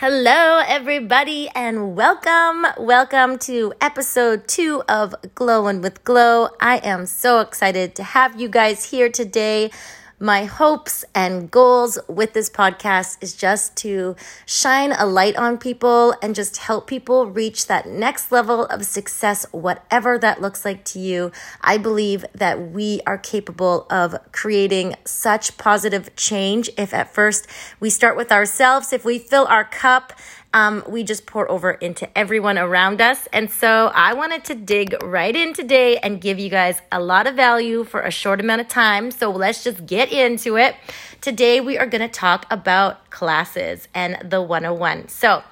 Hello, everybody, and welcome. Welcome to episode two of Glowing with Glow. I am so excited to have you guys here today. My hopes and goals with this podcast is just to shine a light on people and just help people reach that next level of success, whatever that looks like to you. I believe that we are capable of creating such positive change if at first we start with ourselves, if we fill our cup um, we just pour over into everyone around us. And so I wanted to dig right in today and give you guys a lot of value for a short amount of time. So let's just get into it. Today we are going to talk about classes and the 101. So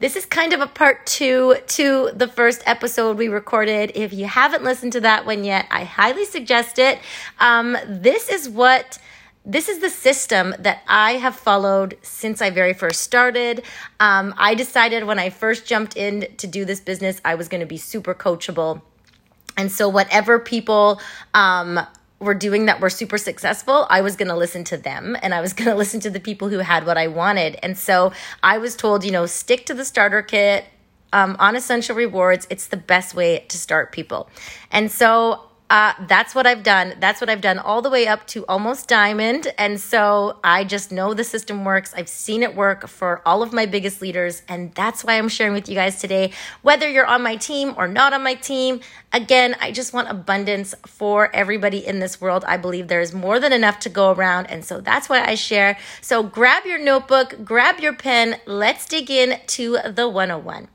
this is kind of a part two to the first episode we recorded. If you haven't listened to that one yet, I highly suggest it. Um, this is what this is the system that I have followed since I very first started. Um, I decided when I first jumped in to do this business, I was going to be super coachable. And so, whatever people um, were doing that were super successful, I was going to listen to them and I was going to listen to the people who had what I wanted. And so, I was told, you know, stick to the starter kit. Um, on essential rewards, it's the best way to start people. And so uh, that's what I've done. That's what I've done all the way up to almost diamond. And so I just know the system works. I've seen it work for all of my biggest leaders. And that's why I'm sharing with you guys today. Whether you're on my team or not on my team, again, I just want abundance for everybody in this world. I believe there is more than enough to go around. And so that's why I share. So grab your notebook, grab your pen. Let's dig in to the 101.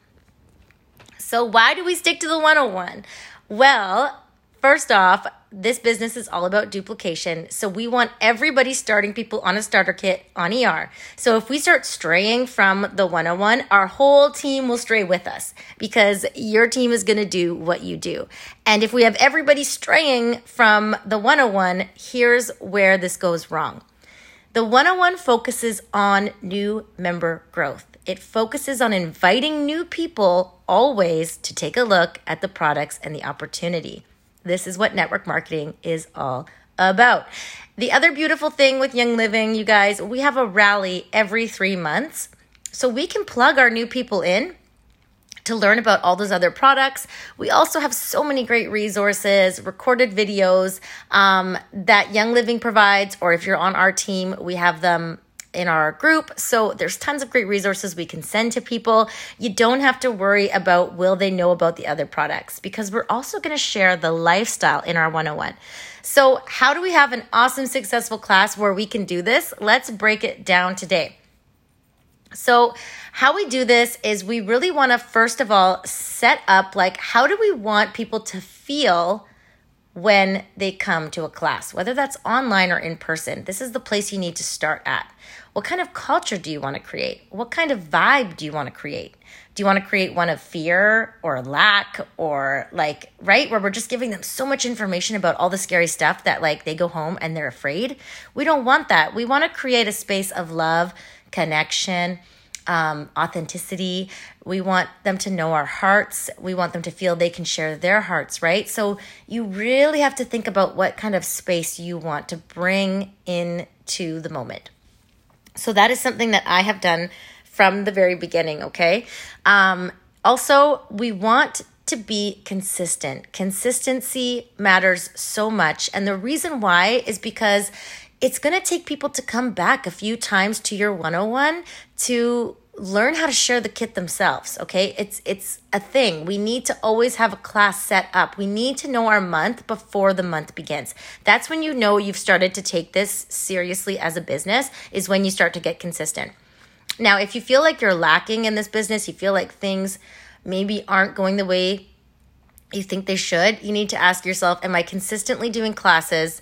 So, why do we stick to the 101? Well, First off, this business is all about duplication. So we want everybody starting people on a starter kit on ER. So if we start straying from the 101, our whole team will stray with us because your team is going to do what you do. And if we have everybody straying from the 101, here's where this goes wrong. The 101 focuses on new member growth. It focuses on inviting new people always to take a look at the products and the opportunity. This is what network marketing is all about. The other beautiful thing with Young Living, you guys, we have a rally every three months. So we can plug our new people in to learn about all those other products. We also have so many great resources, recorded videos um, that Young Living provides, or if you're on our team, we have them in our group. So there's tons of great resources we can send to people. You don't have to worry about will they know about the other products because we're also going to share the lifestyle in our 101. So, how do we have an awesome successful class where we can do this? Let's break it down today. So, how we do this is we really want to first of all set up like how do we want people to feel when they come to a class, whether that's online or in person. This is the place you need to start at. What kind of culture do you want to create? What kind of vibe do you want to create? Do you want to create one of fear or lack or like, right? Where we're just giving them so much information about all the scary stuff that like they go home and they're afraid. We don't want that. We want to create a space of love, connection, um, authenticity. We want them to know our hearts. We want them to feel they can share their hearts, right? So you really have to think about what kind of space you want to bring into the moment. So that is something that I have done from the very beginning, okay? Um, also, we want to be consistent. Consistency matters so much. And the reason why is because it's going to take people to come back a few times to your 101 to learn how to share the kit themselves okay? It's it's a thing. We need to always have a class set up. We need to know our month before the month begins. That's when you know you've started to take this seriously as a business is when you start to get consistent. Now if you feel like you're lacking in this business you feel like things maybe aren't going the way you think they should you need to ask yourself am i consistently doing classes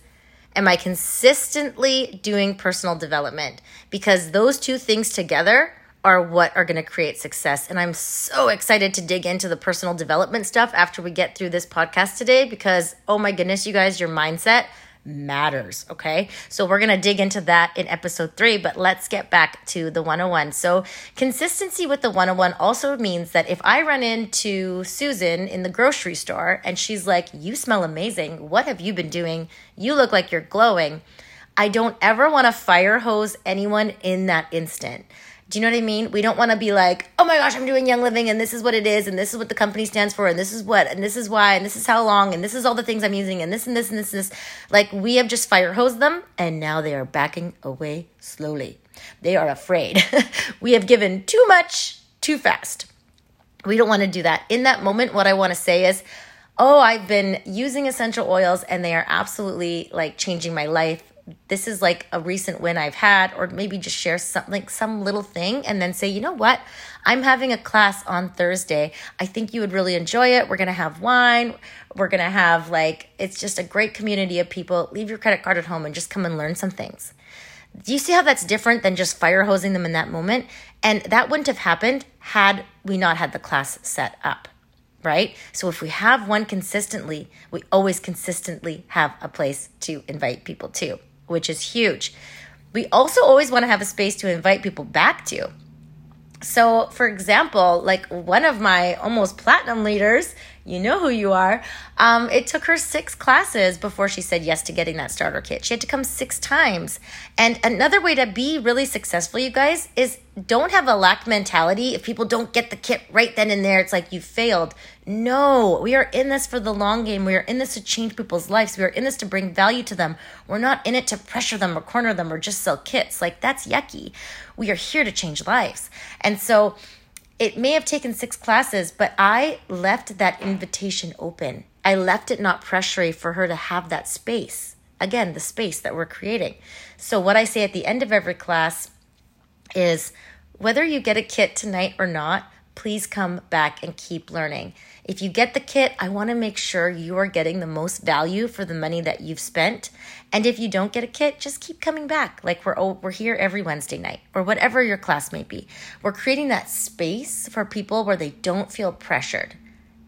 Am I consistently doing personal development? Because those two things together are what are going to create success. And I'm so excited to dig into the personal development stuff after we get through this podcast today because, oh my goodness, you guys, your mindset matters. Okay. So we're going to dig into that in episode three, but let's get back to the 101. So consistency with the 101 also means that if I run into Susan in the grocery store and she's like, You smell amazing. What have you been doing? You look like you're glowing. I don't ever want to fire hose anyone in that instant Do you know what I mean? We don't want to be like, oh my gosh, I'm doing Young Living and this is what it is and this is what the company stands for and this is what and this is why and this is how long and this is all the things I'm using and this and this and this and this. Like we have just fire hosed them and now they are backing away slowly. They are afraid. we have given too much too fast. We don't want to do that. In that moment, what I want to say is, oh, I've been using essential oils and they are absolutely like changing my life this is like a recent win I've had, or maybe just share something, some little thing, and then say, you know what? I'm having a class on Thursday. I think you would really enjoy it. We're going to have wine. We're going to have like, it's just a great community of people. Leave your credit card at home and just come and learn some things. Do you see how that's different than just fire hosing them in that moment? And that wouldn't have happened had we not had the class set up right? So if we have one consistently, we always consistently have a place to invite people to which is huge. We also always want to have a space to invite people back to. So, for example, like one of my almost platinum leaders, you know who you are, um, it took her six classes before she said yes to getting that starter kit. She had to come six times. And another way to be really successful, you guys, is don't have a lack mentality. If people don't get the kit right then and there, it's like you failed. No, we are in this for the long game. We are in this to change people's lives. We are in this to bring value to them. We're not in it to pressure them or corner them or just sell kits. Like that's yucky. We are here to change lives. And so it may have taken six classes, but I left that invitation open. I left it not pressury for her to have that space. Again, the space that we're creating. So, what I say at the end of every class is whether you get a kit tonight or not, please come back and keep learning. If you get the kit, I want to make sure you are getting the most value for the money that you've spent. And if you don't get a kit, just keep coming back. Like we're we're here every Wednesday night or whatever your class may be. We're creating that space for people where they don't feel pressured.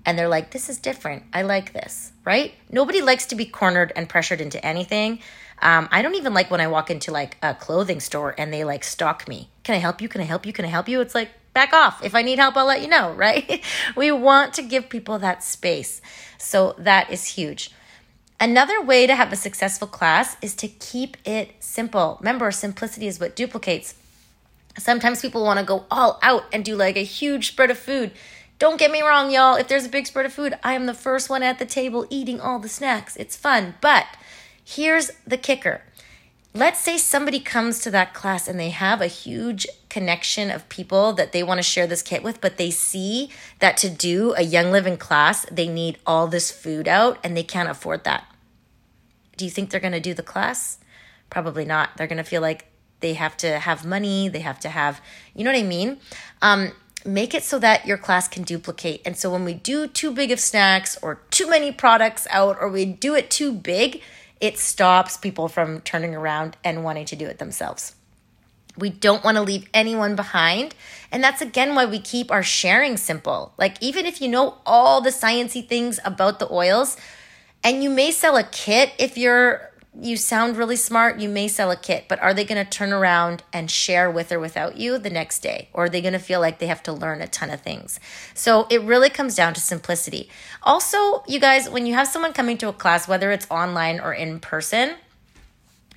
And they're like, this is different. I like this, right? Nobody likes to be cornered and pressured into anything. Um, I don't even like when I walk into like a clothing store and they like stalk me. Can I help you? Can I help you? Can I help you? It's like, back off. If I need help, I'll let you know, right? we want to give people that space. So that is huge. Another way to have a successful class is to keep it simple. Remember, simplicity is what duplicates. Sometimes people want to go all out and do like a huge spread of food. Don't get me wrong, y'all. If there's a big spread of food, I am the first one at the table eating all the snacks. It's fun. But here's the kicker let's say somebody comes to that class and they have a huge connection of people that they want to share this kit with, but they see that to do a Young Living class, they need all this food out and they can't afford that. Do you think they're going to do the class? Probably not. They're going to feel like they have to have money, they have to have, you know what I mean? Um, make it so that your class can duplicate. And so when we do too big of snacks or too many products out or we do it too big, it stops people from turning around and wanting to do it themselves. We don't want to leave anyone behind. And that's again why we keep our sharing simple. Like, even if you know all the sciency things about the oils, and you may sell a kit if you're you sound really smart, you may sell a kit, but are they going to turn around and share with or without you the next day? Or are they going to feel like they have to learn a ton of things? So it really comes down to simplicity. Also, you guys, when you have someone coming to a class, whether it's online or in person,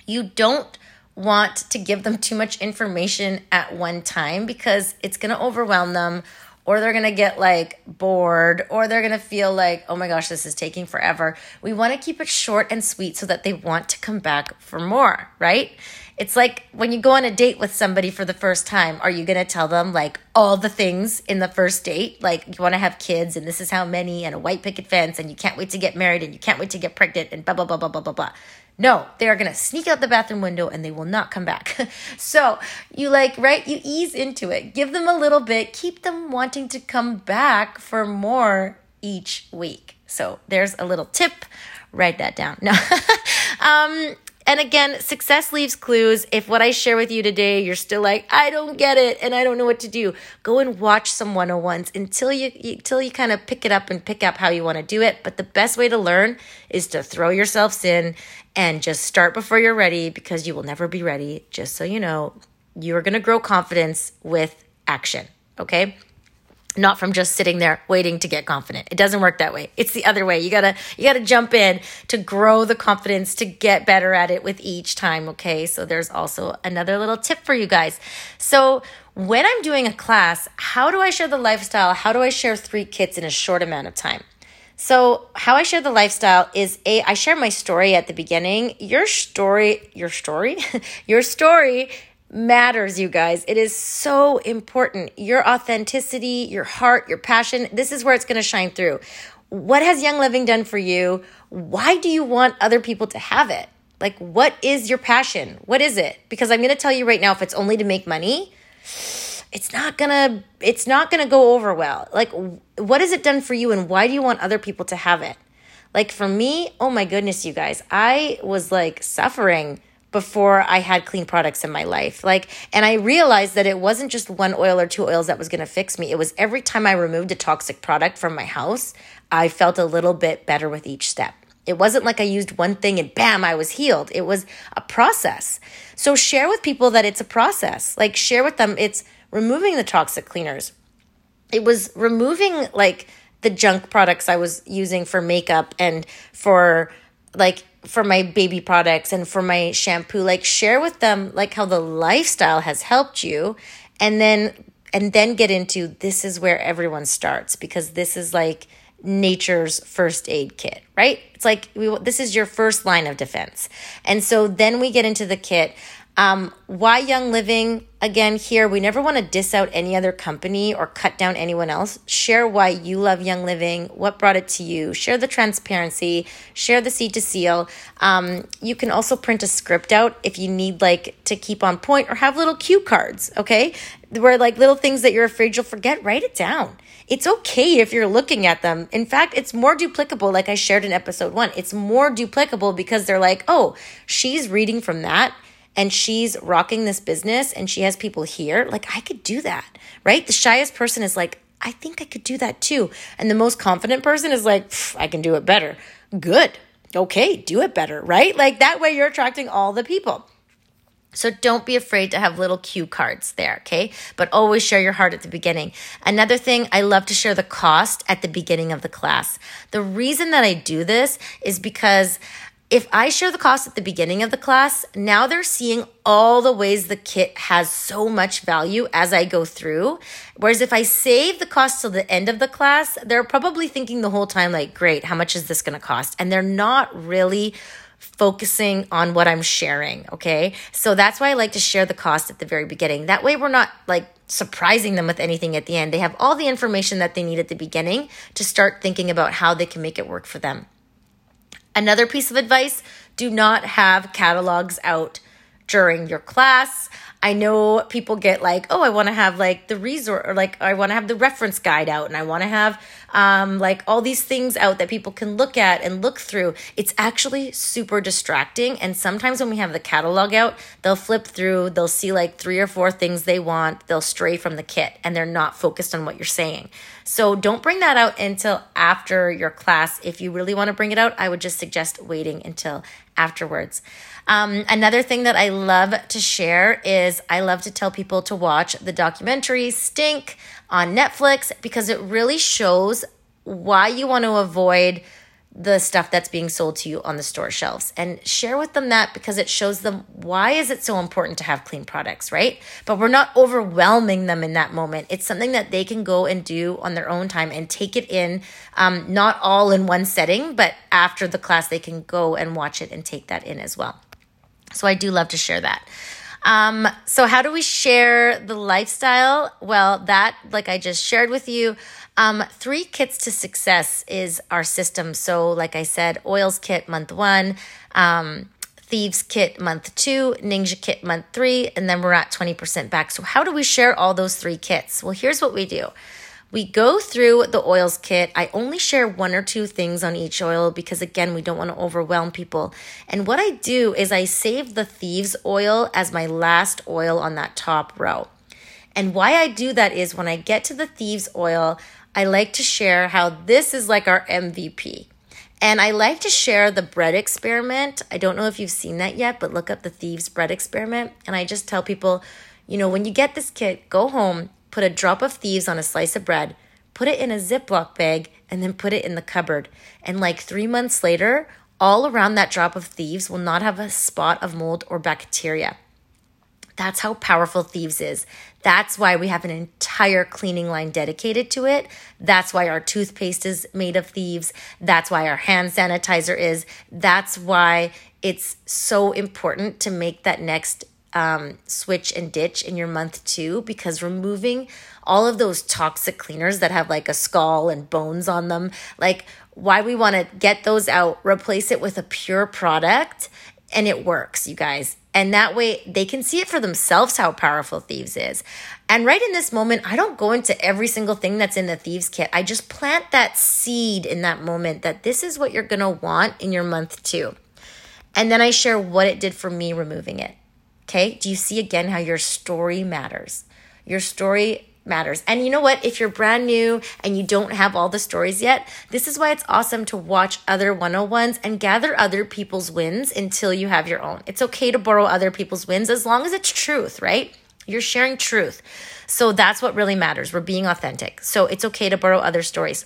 you don't want to give them too much information at one time because it's going to overwhelm them or they're going to get like bored or they're going to feel like, oh my gosh, this is taking forever. We want to keep it short and sweet so that they want to come back for more, right? It's like when you go on a date with somebody for the first time, are you going to tell them like all the things in the first date? Like you want to have kids and this is how many and a white picket fence and you can't wait to get married and you can't wait to get pregnant and blah, blah, blah, blah, blah, blah, blah. No, they are going to sneak out the bathroom window and they will not come back. so you like, right? You ease into it, give them a little bit, keep them wanting to come back for more each week. So there's a little tip. Write that down. No. um, and again, success leaves clues. If what I share with you today, you're still like, I don't get it and I don't know what to do, go and watch some 101s until you until you kind of pick it up and pick up how you want to do it. But the best way to learn is to throw yourselves in and just start before you're ready because you will never be ready. Just so you know, you're going to grow confidence with action, okay? Not from just sitting there waiting to get confident. It doesn't work that way. It's the other way. You got to you got to jump in to grow the confidence to get better at it with each time, okay? So there's also another little tip for you guys. So when I'm doing a class, how do I share the lifestyle? How do I share 3 kits in a short amount of time? So, how I share the lifestyle is a I share my story at the beginning. Your story, your story, your story matters, you guys. It is so important. Your authenticity, your heart, your passion, this is where it's going to shine through. What has Young Living done for you? Why do you want other people to have it? Like, what is your passion? What is it? Because I'm going to tell you right now, if it's only to make money, it's not gonna it's not gonna go over well like what has it done for you and why do you want other people to have it like for me oh my goodness you guys i was like suffering before I had clean products in my life. Like, and I realized that it wasn't just one oil or two oils that was going to fix me. It was every time I removed a toxic product from my house, I felt a little bit better with each step. It wasn't like I used one thing and bam, I was healed. It was a process. So share with people that it's a process. Like, share with them it's removing the toxic cleaners. It was removing like the junk products I was using for makeup and for like for my baby products and for my shampoo like share with them like how the lifestyle has helped you. And then and then get into this is where everyone starts because this is like nature's first aid kit right? It's like we this is your first line of defense. And so then we get into the kit um, why Young Living? Again, here, we never want to diss out any other company or cut down anyone else. Share why you love Young Living, what brought it to you. Share the transparency, share the seed to seal. Um, you can also print a script out if you need like to keep on point or have little cue cards, okay? Where like little things that you're afraid you'll forget, write it down. It's okay if you're looking at them. In fact, it's more duplicable, like I shared in episode one. It's more duplicable because they're like, oh, she's reading from that and she's rocking this business and she has people here, like I could do that, right? The shyest person is like, I think I could do that too. And the most confident person is like, I can do it better. Good. Okay, do it better, right? Like that way you're attracting all the people. So don't be afraid to have little cue cards there, okay? But always share your heart at the beginning. Another thing, I love to share the cost at the beginning of the class. The reason that I do this is because if I share the cost at the beginning of the class, now they're seeing all the ways the kit has so much value as I go through. Whereas if I save the cost till the end of the class, they're probably thinking the whole time, like, great, how much is this going to cost? And they're not really focusing on what I'm sharing. Okay. So that's why I like to share the cost at the very beginning. That way we're not like surprising them with anything at the end. They have all the information that they need at the beginning to start thinking about how they can make it work for them. Another piece of advice do not have catalogs out during your class. I know people get like, oh, I want to have like the resort or like I want to have the reference guide out and I want to have um, like all these things out that people can look at and look through. It's actually super distracting. And sometimes when we have the catalog out, they'll flip through, they'll see like three or four things they want, they'll stray from the kit and they're not focused on what you're saying. So don't bring that out until after your class. If you really want to bring it out, I would just suggest waiting until afterwards. Um, another thing that I love to share is I love to tell people to watch the documentary Stink on Netflix because it really shows why you want to avoid the stuff that's being sold to you on the store shelves. And share with them that because it shows them why is it so important to have clean products right? But we're not overwhelming them in that moment. It's something that they can go and do on their own time and take it in um, not all in one setting but after the class they can go and watch it and take that in as well so I do love to share that. Um, so how do we share the lifestyle? Well, that, like I just shared with you, um, three kits to success is our system. So, like I said, oils kit month one, um, thieves kit month two, Ningxia kit month three, and then we're at 20% back. So, how do we share all those three kits? Well, here's what we do. We go through the oils kit. I only share one or two things on each oil because, again, we don't want to overwhelm people. And what I do is I save the thieves oil as my last oil on that top row. And why I do that is when I get to the thieves oil, I like to share how this is like our MVP. And I like to share the bread experiment. I don't know if you've seen that yet, but look up the thieves bread experiment. And I just tell people, you know, when you get this kit, go home, put a drop of thieves on a slice of bread, put it in a Ziploc bag, and then put it in the cupboard. And like three months later, all around that drop of thieves will not have a spot of mold or bacteria. That's how powerful Thieves is. That's why we have an entire cleaning line dedicated to it. That's why our toothpaste is made of Thieves. That's why our hand sanitizer is. That's why it's so important to make that next um, switch and ditch in your month two because removing all of those toxic cleaners that have like a skull and bones on them, like why we want to get those out, replace it with a pure product, and it works, you guys. And that way they can see it for themselves how powerful Thieves is. And right in this moment, I don't go into every single thing that's in the Thieves kit. I just plant that seed in that moment that this is what you're going to want in your month two. And then I share what it did for me removing it. Okay. Do you see again how your story matters? Your story matters. And you know what? If you're brand new and you don't have all the stories yet, this is why it's awesome to watch other 101s and gather other people's wins until you have your own. It's okay to borrow other people's wins as long as it's truth, right? You're sharing truth. So that's what really matters. We're being authentic. So it's okay to borrow other stories.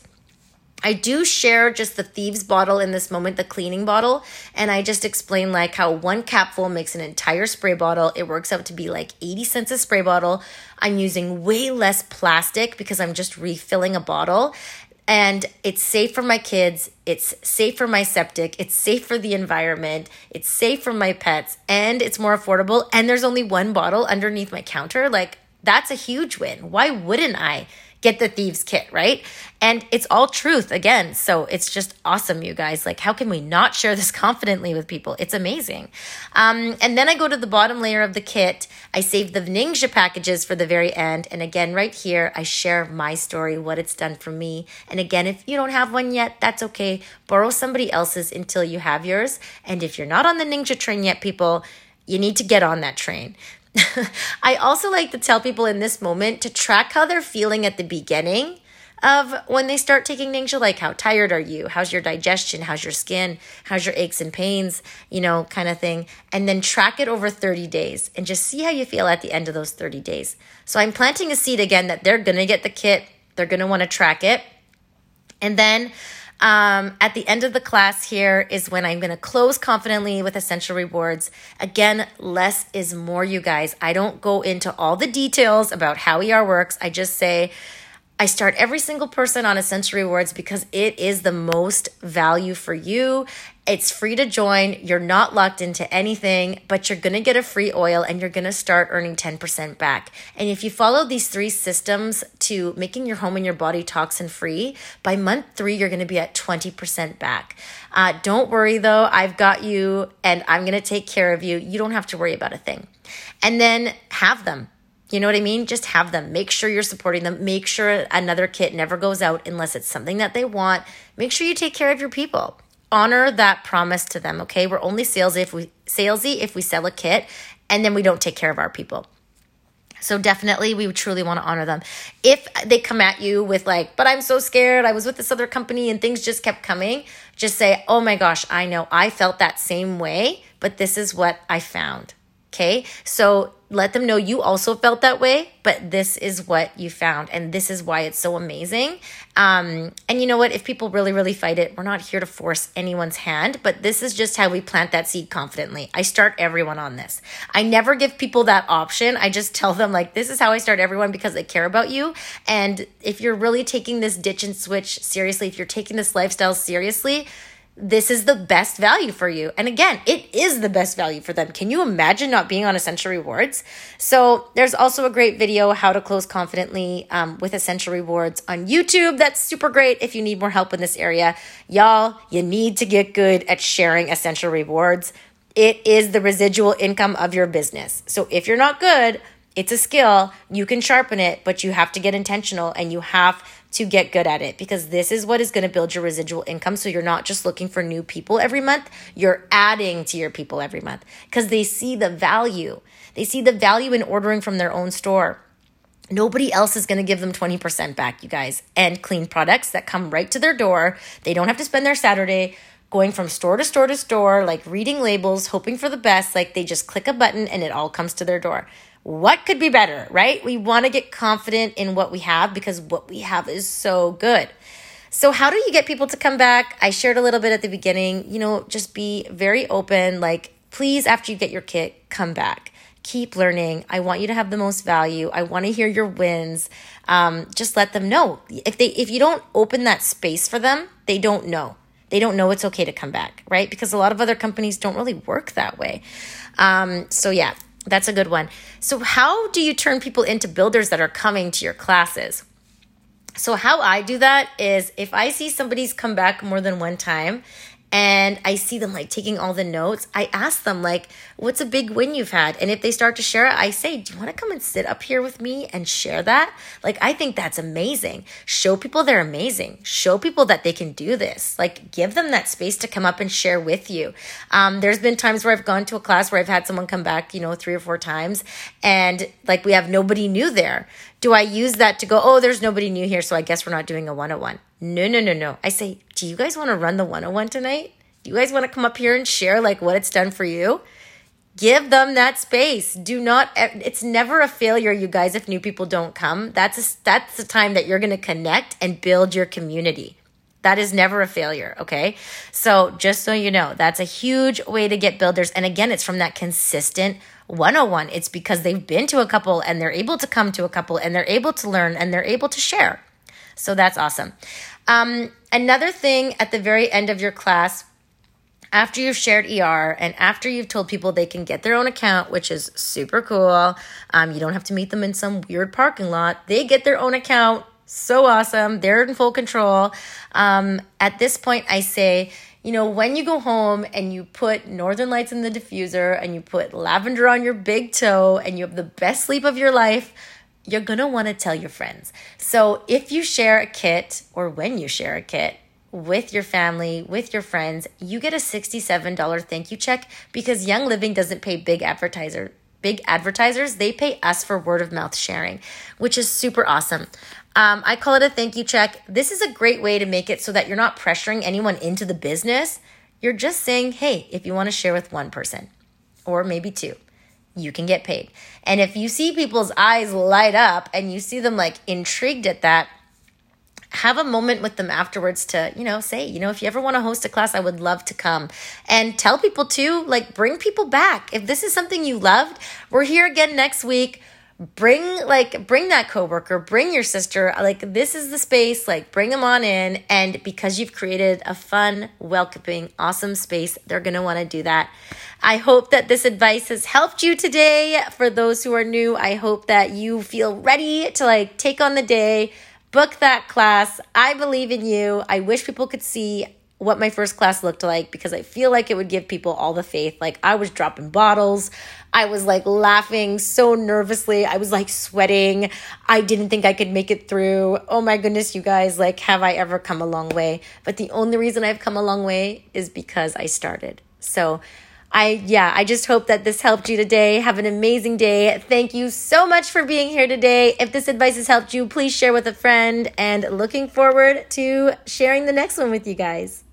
I do share just the thieves bottle in this moment, the cleaning bottle, and I just explain like how one capful makes an entire spray bottle. It works out to be like 80 cents a spray bottle. I'm using way less plastic because I'm just refilling a bottle. And it's safe for my kids, it's safe for my septic, it's safe for the environment, it's safe for my pets, and it's more affordable. And there's only one bottle underneath my counter. Like, that's a huge win. Why wouldn't I? Get the thieves kit, right? And it's all truth again. So it's just awesome, you guys. Like, how can we not share this confidently with people? It's amazing. Um, and then I go to the bottom layer of the kit. I save the Ningxia packages for the very end. And again, right here, I share my story, what it's done for me. And again, if you don't have one yet, that's okay. Borrow somebody else's until you have yours. And if you're not on the Ningxia train yet, people, you need to get on that train. I also like to tell people in this moment to track how they're feeling at the beginning of when they start taking Ningxia, like how tired are you? How's your digestion? How's your skin? How's your aches and pains? You know, kind of thing. And then track it over 30 days and just see how you feel at the end of those 30 days. So I'm planting a seed again that they're going to get the kit, they're going to want to track it. And then um, at the end of the class here is when I'm going to close confidently with essential rewards. Again, less is more, you guys. I don't go into all the details about how ER works. I just say, I start every single person on Essential Rewards because it is the most value for you. It's free to join. You're not locked into anything, but you're going to get a free oil and you're going to start earning 10% back. And if you follow these three systems to making your home and your body toxin free, by month three, you're going to be at 20% back. Uh, don't worry though, I've got you and I'm going to take care of you. You don't have to worry about a thing. And then have them you know what I mean? Just have them. Make sure you're supporting them. Make sure another kit never goes out unless it's something that they want. Make sure you take care of your people. Honor that promise to them, okay? We're only salesy if we salesy if we sell a kit and then we don't take care of our people. So definitely we truly want to honor them. If they come at you with like, but I'm so scared. I was with this other company and things just kept coming. Just say, "Oh my gosh, I know. I felt that same way, but this is what I found." Okay. So let them know you also felt that way, but this is what you found. And this is why it's so amazing. Um, and you know what? If people really, really fight it, we're not here to force anyone's hand, but this is just how we plant that seed confidently. I start everyone on this. I never give people that option. I just tell them, like, this is how I start everyone because I care about you. And if you're really taking this ditch and switch seriously, if you're taking this lifestyle seriously, this is the best value for you. And again, it is the best value for them. Can you imagine not being on Essential Rewards? So, there's also a great video, How to Close Confidently um, with Essential Rewards on YouTube. That's super great if you need more help in this area. Y'all, you need to get good at sharing Essential Rewards. It is the residual income of your business. So, if you're not good, it's a skill. You can sharpen it, but you have to get intentional and you have to get good at it because this is what is going to build your residual income. So you're not just looking for new people every month, you're adding to your people every month because they see the value. They see the value in ordering from their own store. Nobody else is going to give them 20% back, you guys, and clean products that come right to their door. They don't have to spend their Saturday going from store to store to store, like reading labels, hoping for the best. Like they just click a button and it all comes to their door. What could be better, right? We want to get confident in what we have because what we have is so good. So, how do you get people to come back? I shared a little bit at the beginning. You know, just be very open. Like, please, after you get your kit, come back. Keep learning. I want you to have the most value. I want to hear your wins. Um, just let them know. If they, if you don't open that space for them, they don't know. They don't know it's okay to come back, right? Because a lot of other companies don't really work that way. Um, so yeah, that's a good one. So, how do you turn people into builders that are coming to your classes? So, how I do that is if I see somebody's come back more than one time and I see them like taking all the notes, I ask them, like, what's a big win you've had? And if they start to share it, I say, do you want to come and sit up here with me and share that? Like, I think that's amazing. Show people they're amazing. Show people that they can do this. Like, give them that space to come up and share with you. Um, there's been times where I've gone to a class where I've had someone come back, you know, three or four times, and like we have nobody new there. Do I use that to go, oh, there's nobody new here, so I guess we're not doing a 101? No, no, no, no. I say, do you guys want to run the 101 tonight? Do you guys want to come up here and share like what it's done for you? Give them that space. Do not it's never a failure you guys if new people don't come. That's a, that's the time that you're going to connect and build your community. That is never a failure, okay? So, just so you know, that's a huge way to get builders and again, it's from that consistent 101. It's because they've been to a couple and they're able to come to a couple and they're able to learn and they're able to share. So that's awesome. Um, another thing at the very end of your class, after you've shared ER and after you've told people they can get their own account, which is super cool, um, you don't have to meet them in some weird parking lot. They get their own account. So awesome. They're in full control. Um, at this point, I say, you know, when you go home and you put Northern Lights in the diffuser and you put lavender on your big toe and you have the best sleep of your life, you're going to want to tell your friends. So if you share a kit or when you share a kit, with your family, with your friends, you get a $67 thank you check because Young Living doesn't pay big advertiser big advertisers, they pay us for word of mouth sharing, which is super awesome. Um, I call it a thank you check. This is a great way to make it so that you're not pressuring anyone into the business. You're just saying, hey, if you want to share with one person or maybe two, you can get paid. And if you see people's eyes light up and you see them like intrigued at that, have a moment with them afterwards to, you know, say, you know, if you ever want to host a class, I would love to come. And tell people too, like, bring people back. If this is something you loved, we're here again next week bring like bring that coworker bring your sister like this is the space like bring them on in and because you've created a fun welcoming awesome space they're going to want to do that i hope that this advice has helped you today for those who are new i hope that you feel ready to like take on the day book that class i believe in you i wish people could see what my first class looked like because I feel like it would give people all the faith. Like I was dropping bottles. I was like laughing so nervously. I was like sweating. I didn't think I could make it through. Oh my goodness, you guys, like have I ever come a long way? But the only reason I've come a long way is because I started. So I yeah, I just hope that this helped you today. Have an amazing day. Thank you so much for being here today. If this advice has helped you, please share with a friend and looking forward to sharing the next one with you guys.